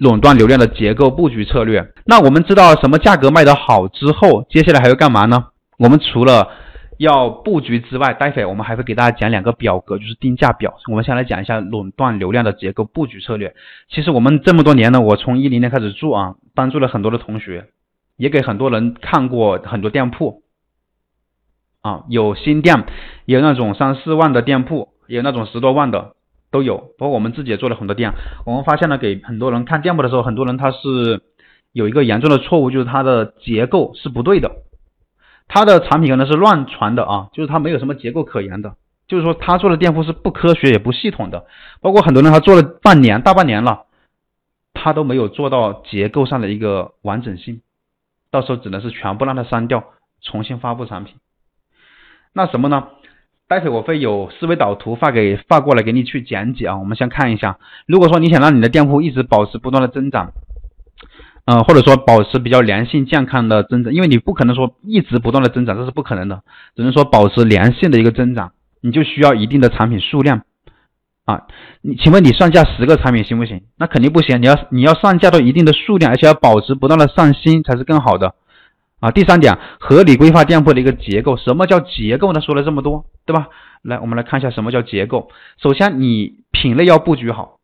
垄断流量的结构布局策略。那我们知道什么价格卖得好之后，接下来还要干嘛呢？我们除了要布局之外，待会我们还会给大家讲两个表格，就是定价表。我们先来讲一下垄断流量的结构布局策略。其实我们这么多年呢，我从一零年开始做啊，帮助了很多的同学，也给很多人看过很多店铺啊，有新店，有那种三四万的店铺，有那种十多万的都有。包括我们自己也做了很多店，我们发现了给很多人看店铺的时候，很多人他是有一个严重的错误，就是它的结构是不对的。他的产品可能是乱传的啊，就是他没有什么结构可言的，就是说他做的店铺是不科学也不系统的，包括很多人他做了半年大半年了，他都没有做到结构上的一个完整性，到时候只能是全部让他删掉，重新发布产品。那什么呢？待会我会有思维导图发给发过来给你去讲解啊。我们先看一下，如果说你想让你的店铺一直保持不断的增长。嗯，或者说保持比较良性健康的增长，因为你不可能说一直不断的增长，这是不可能的，只能说保持良性的一个增长，你就需要一定的产品数量啊。你请问你上架十个产品行不行？那肯定不行，你要你要上架到一定的数量，而且要保持不断的上新才是更好的啊。第三点，合理规划店铺的一个结构，什么叫结构呢？说了这么多，对吧？来，我们来看一下什么叫结构。首先，你品类要布局好，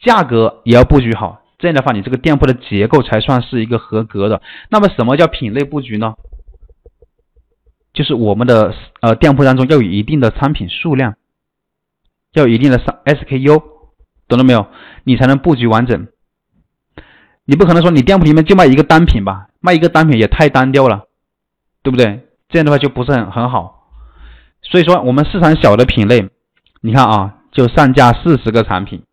价格也要布局好。这样的话，你这个店铺的结构才算是一个合格的。那么，什么叫品类布局呢？就是我们的呃店铺当中要有一定的产品数量，要有一定的商 SKU，懂了没有？你才能布局完整。你不可能说你店铺里面就卖一个单品吧？卖一个单品也太单调了，对不对？这样的话就不是很很好。所以说，我们市场小的品类，你看啊，就上架四十个产品。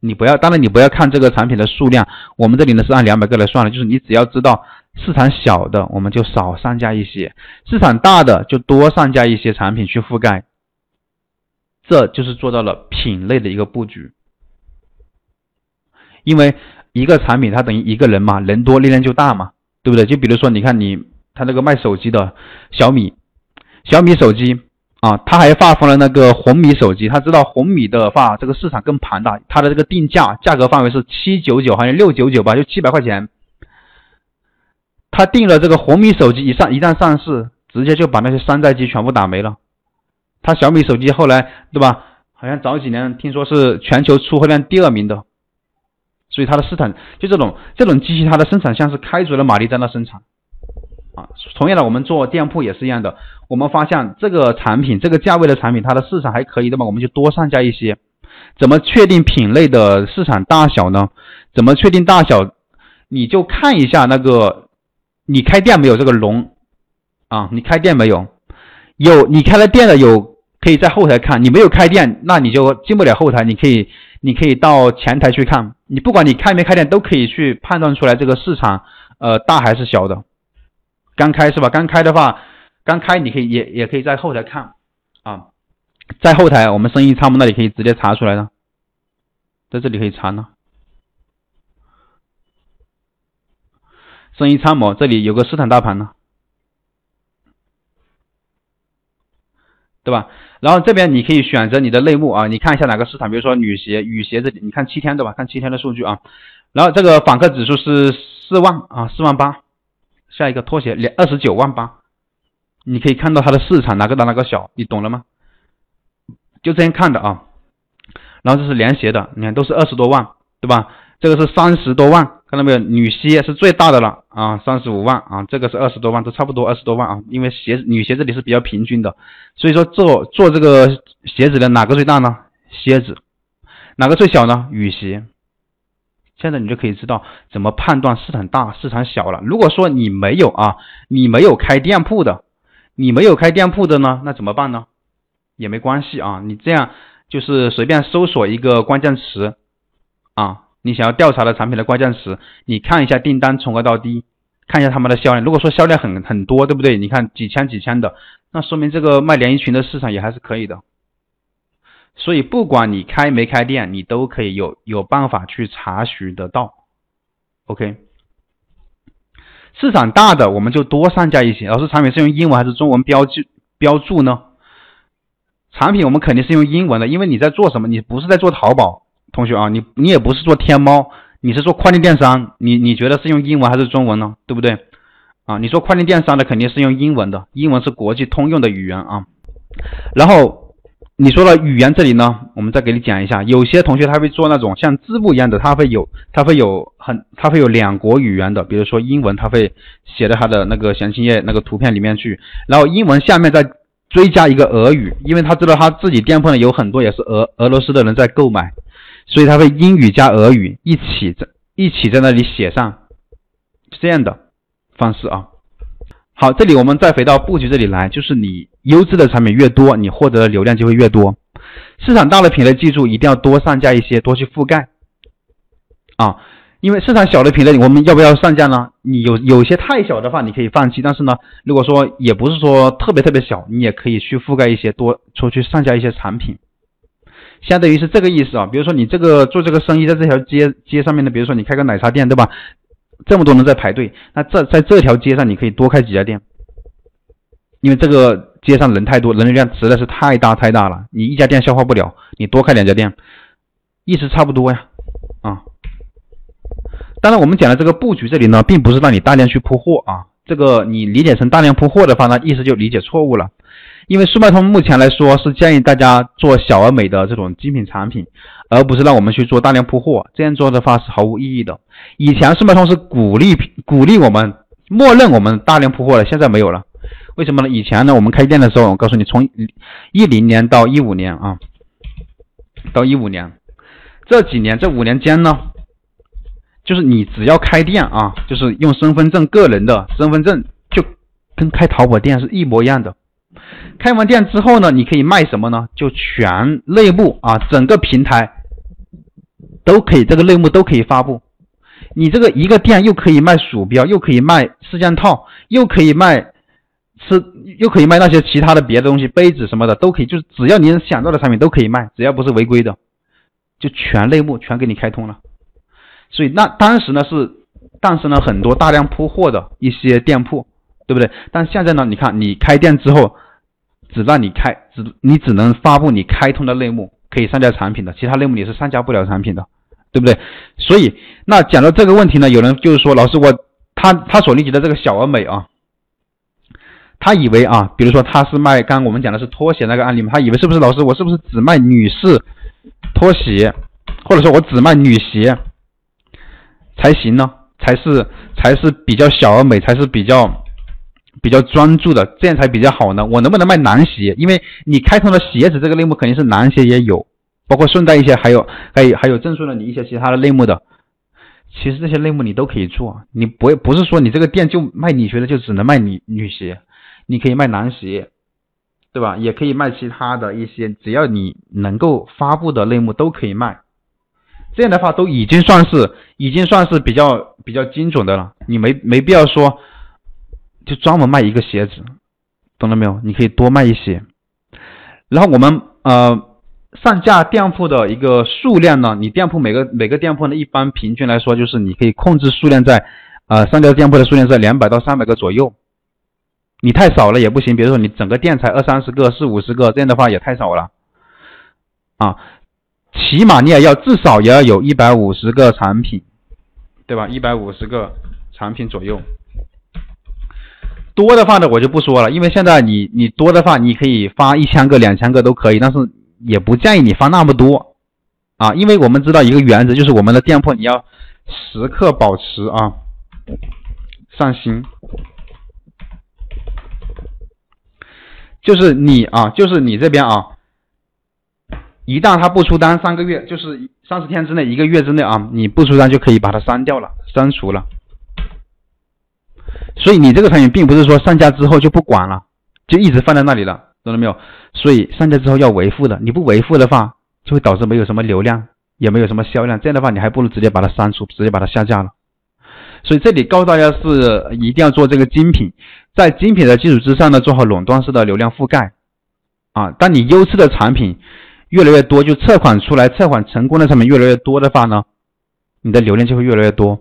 你不要，当然你不要看这个产品的数量，我们这里呢是按两百个来算的，就是你只要知道市场小的，我们就少上架一些；市场大的就多上架一些产品去覆盖。这就是做到了品类的一个布局。因为一个产品它等于一个人嘛，人多力量就大嘛，对不对？就比如说你看你他那个卖手机的小米，小米手机。啊，他还发放了那个红米手机，他知道红米的话，这个市场更庞大，它的这个定价价格范围是七九九，好像六九九吧，就七百块钱。他定了这个红米手机，一上一旦上市，直接就把那些山寨机全部打没了。他小米手机后来，对吧？好像早几年听说是全球出货量第二名的，所以它的市场就这种这种机器，它的生产线是开足了马力在那生产。啊，同样的，我们做店铺也是一样的。我们发现这个产品，这个价位的产品，它的市场还可以的嘛，我们就多上架一些。怎么确定品类的市场大小呢？怎么确定大小？你就看一下那个，你开店没有这个龙啊？你开店没有？有，你开了店的有，可以在后台看。你没有开店，那你就进不了后台。你可以，你可以到前台去看。你不管你开没开店，都可以去判断出来这个市场，呃，大还是小的。刚开是吧？刚开的话，刚开你可以也也可以在后台看啊，在后台我们生意参谋那里可以直接查出来的，在这里可以查呢。生意参谋这里有个市场大盘呢，对吧？然后这边你可以选择你的类目啊，你看一下哪个市场，比如说女鞋、雨鞋这里，你看七天对吧？看七天的数据啊。然后这个访客指数是四万啊，四万八。下一个拖鞋两二十九万八，你可以看到它的市场哪个大哪个小，你懂了吗？就这样看的啊。然后这是凉鞋的，你看都是二十多万，对吧？这个是三十多万，看到没有？女鞋是最大的了啊，三十五万啊，这个是二十多万，都差不多二十多万啊。因为鞋女鞋这里是比较平均的，所以说做做这个鞋子的哪个最大呢？鞋子，哪个最小呢？雨鞋。现在你就可以知道怎么判断市场大市场小了。如果说你没有啊，你没有开店铺的，你没有开店铺的呢，那怎么办呢？也没关系啊，你这样就是随便搜索一个关键词啊，你想要调查的产品的关键词，你看一下订单从高到低，看一下他们的销量。如果说销量很很多，对不对？你看几千几千的，那说明这个卖连衣裙的市场也还是可以的。所以不管你开没开店，你都可以有有办法去查询得到。OK，市场大的我们就多上架一些。老师，产品是用英文还是中文标记标注呢？产品我们肯定是用英文的，因为你在做什么？你不是在做淘宝，同学啊，你你也不是做天猫，你是做跨境电商，你你觉得是用英文还是中文呢？对不对？啊，你说跨境电商的肯定是用英文的，英文是国际通用的语言啊。然后你说了语言这里呢，我们再给你讲一下，有些同学他会做那种像字幕一样的，他会有他会有很他会有两国语言的，比如说英文，他会写在他的那个详情页那个图片里面去，然后英文下面再追加一个俄语，因为他知道他自己店铺呢有很多也是俄俄罗斯的人在购买。所以他会英语加俄语一起在一起在那里写上是这样的方式啊。好，这里我们再回到布局这里来，就是你优质的产品越多，你获得的流量就会越多。市场大的品类，记住一定要多上架一些，多去覆盖啊。因为市场小的品类，我们要不要上架呢？你有有些太小的话，你可以放弃。但是呢，如果说也不是说特别特别小，你也可以去覆盖一些，多出去上架一些产品。相当于是这个意思啊，比如说你这个做这个生意，在这条街街上面的，比如说你开个奶茶店，对吧？这么多人在排队，那这在这条街上你可以多开几家店，因为这个街上人太多，人流量实在是太大太大了，你一家店消化不了，你多开两家店，意思差不多呀，啊。当然我们讲的这个布局这里呢，并不是让你大量去铺货啊，这个你理解成大量铺货的话，那意思就理解错误了。因为速卖通目前来说是建议大家做小而美的这种精品产品，而不是让我们去做大量铺货。这样做的话是毫无意义的。以前速卖通是鼓励鼓励我们，默认我们大量铺货的，现在没有了。为什么呢？以前呢，我们开店的时候，我告诉你，从一零年到一五年啊，到一五年这几年这五年间呢，就是你只要开店啊，就是用身份证，个人的身份证就跟开淘宝店是一模一样的。开完店之后呢，你可以卖什么呢？就全类目啊，整个平台都可以，这个类目都可以发布。你这个一个店又可以卖鼠标，又可以卖四件套，又可以卖是又可以卖那些其他的别的东西，杯子什么的都可以，就是只要你能想到的产品都可以卖，只要不是违规的，就全类目全给你开通了。所以那当时呢是，诞生了很多大量铺货的一些店铺，对不对？但现在呢，你看你开店之后。只让你开，只你只能发布你开通的类目，可以上架产品的，其他类目你是上架不了产品的，对不对？所以那讲到这个问题呢，有人就是说，老师我他他所理解的这个小而美啊，他以为啊，比如说他是卖，刚刚我们讲的是拖鞋那个案例嘛，他以为是不是老师我是不是只卖女士拖鞋，或者说我只卖女鞋才行呢？才是才是比较小而美，才是比较。比较专注的，这样才比较好呢。我能不能卖男鞋？因为你开通的鞋子这个类目肯定是男鞋也有，包括顺带一些还有还有还有赠送了你一些其他的类目的。其实这些类目你都可以做，你不不是说你这个店就卖女鞋的就只能卖女女鞋，你可以卖男鞋，对吧？也可以卖其他的一些，只要你能够发布的类目都可以卖。这样的话都已经算是已经算是比较比较精准的了，你没没必要说。就专门卖一个鞋子，懂了没有？你可以多卖一些。然后我们呃上架店铺的一个数量呢，你店铺每个每个店铺呢，一般平均来说就是你可以控制数量在呃上架店铺的数量在两百到三百个左右。你太少了也不行，比如说你整个店才二三十个、四五十个，这样的话也太少了啊。起码你也要至少也要有一百五十个产品，对吧？一百五十个产品左右。多的话呢，我就不说了，因为现在你你多的话，你可以发一千个、两千个都可以，但是也不建议你发那么多啊，因为我们知道一个原则，就是我们的店铺你要时刻保持啊上新，就是你啊，就是你这边啊，一旦他不出单，三个月就是三十天之内、一个月之内啊，你不出单就可以把它删掉了、删除了。所以你这个产品并不是说上架之后就不管了，就一直放在那里了，懂了没有？所以上架之后要维护的，你不维护的话，就会导致没有什么流量，也没有什么销量。这样的话，你还不如直接把它删除，直接把它下架了。所以这里告诉大家是一定要做这个精品，在精品的基础之上呢，做好垄断式的流量覆盖。啊，当你优质的产品越来越多，就测款出来、测款成功的产品越来越多的话呢，你的流量就会越来越多。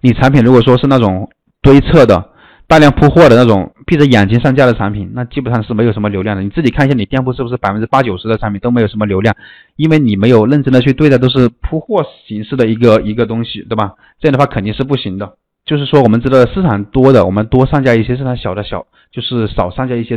你产品如果说是那种。堆测的大量铺货的那种闭着眼睛上架的产品，那基本上是没有什么流量的。你自己看一下，你店铺是不是百分之八九十的产品都没有什么流量？因为你没有认真的去对待，都是铺货形式的一个一个东西，对吧？这样的话肯定是不行的。就是说，我们知道市场多的，我们多上架一些；市场小的小，就是少上架一些。